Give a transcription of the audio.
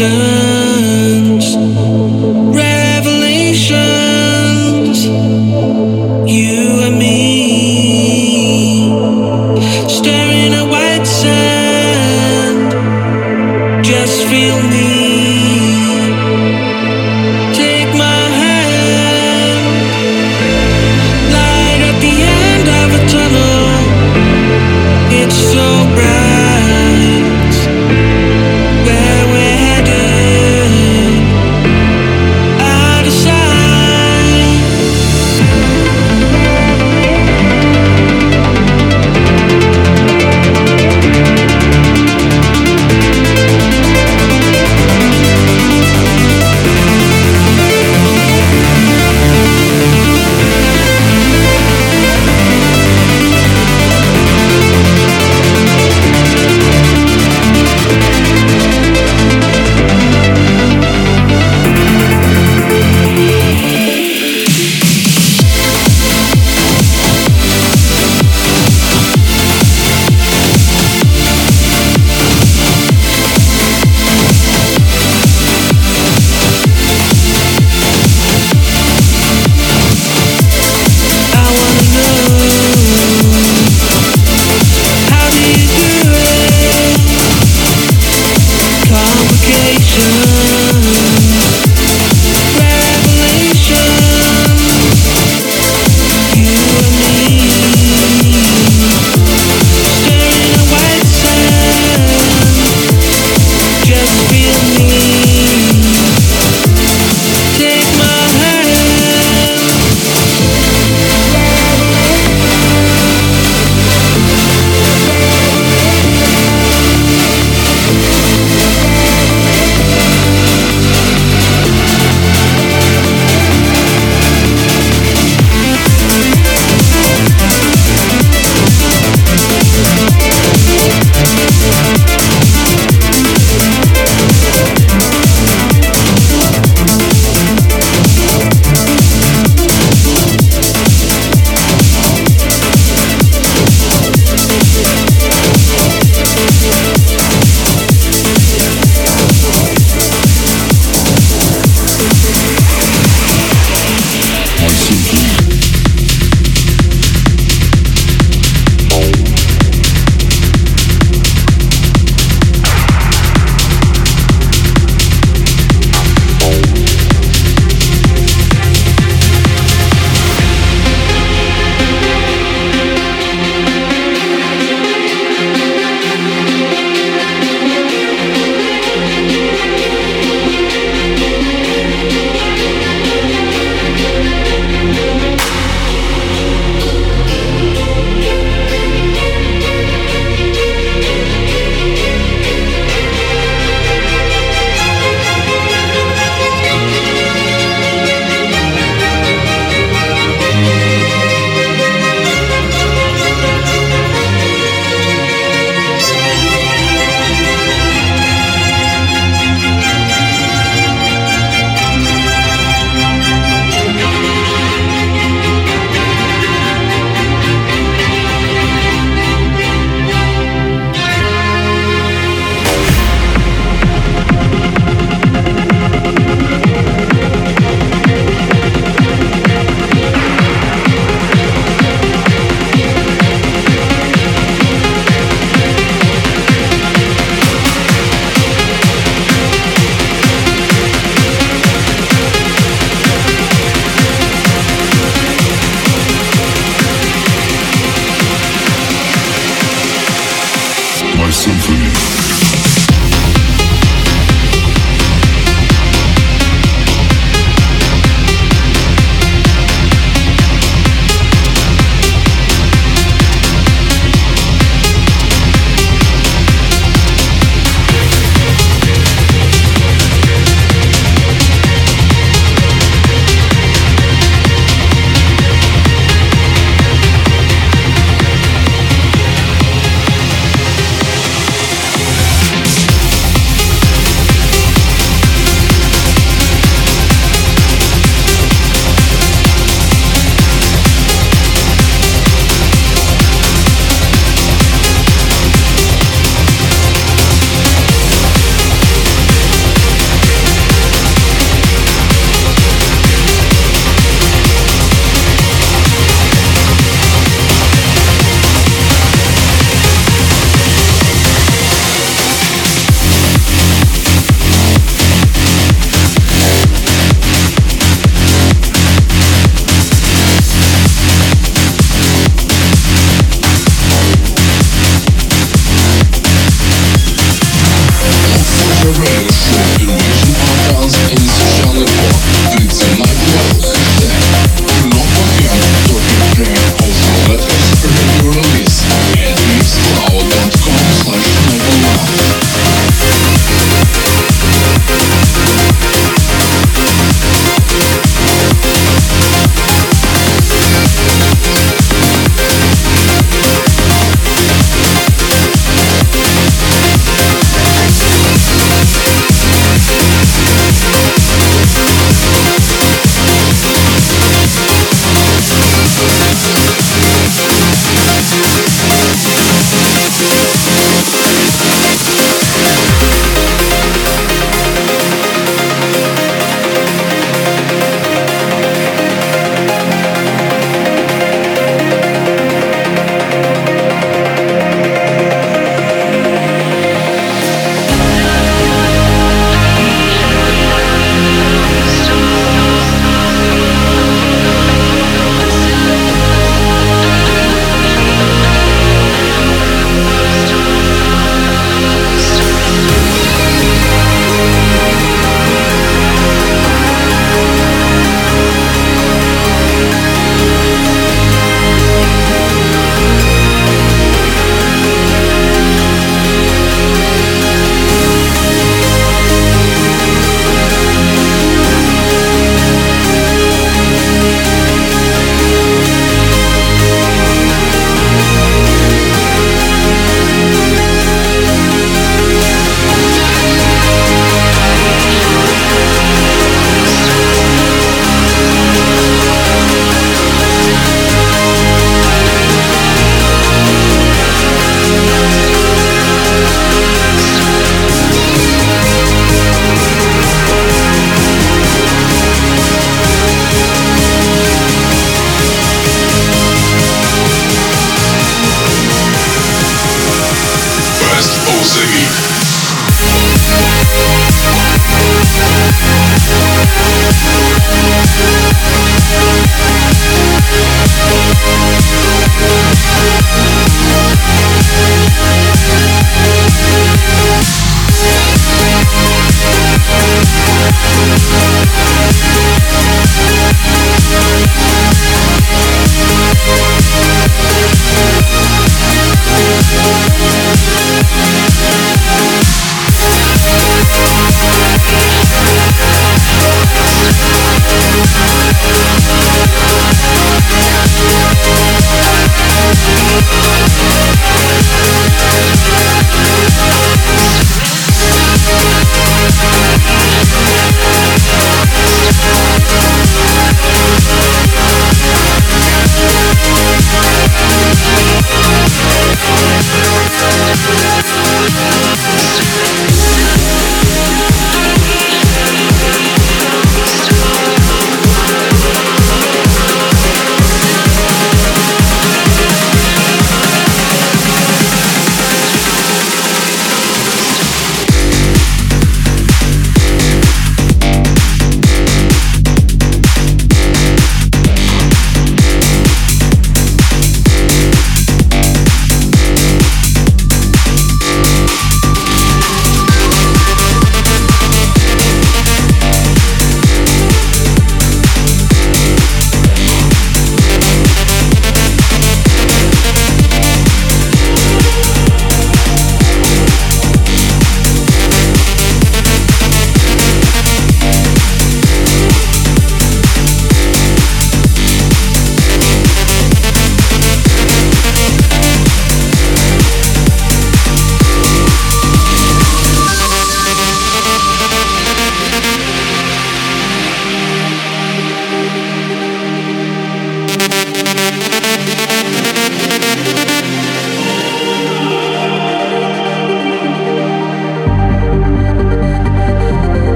Yeah.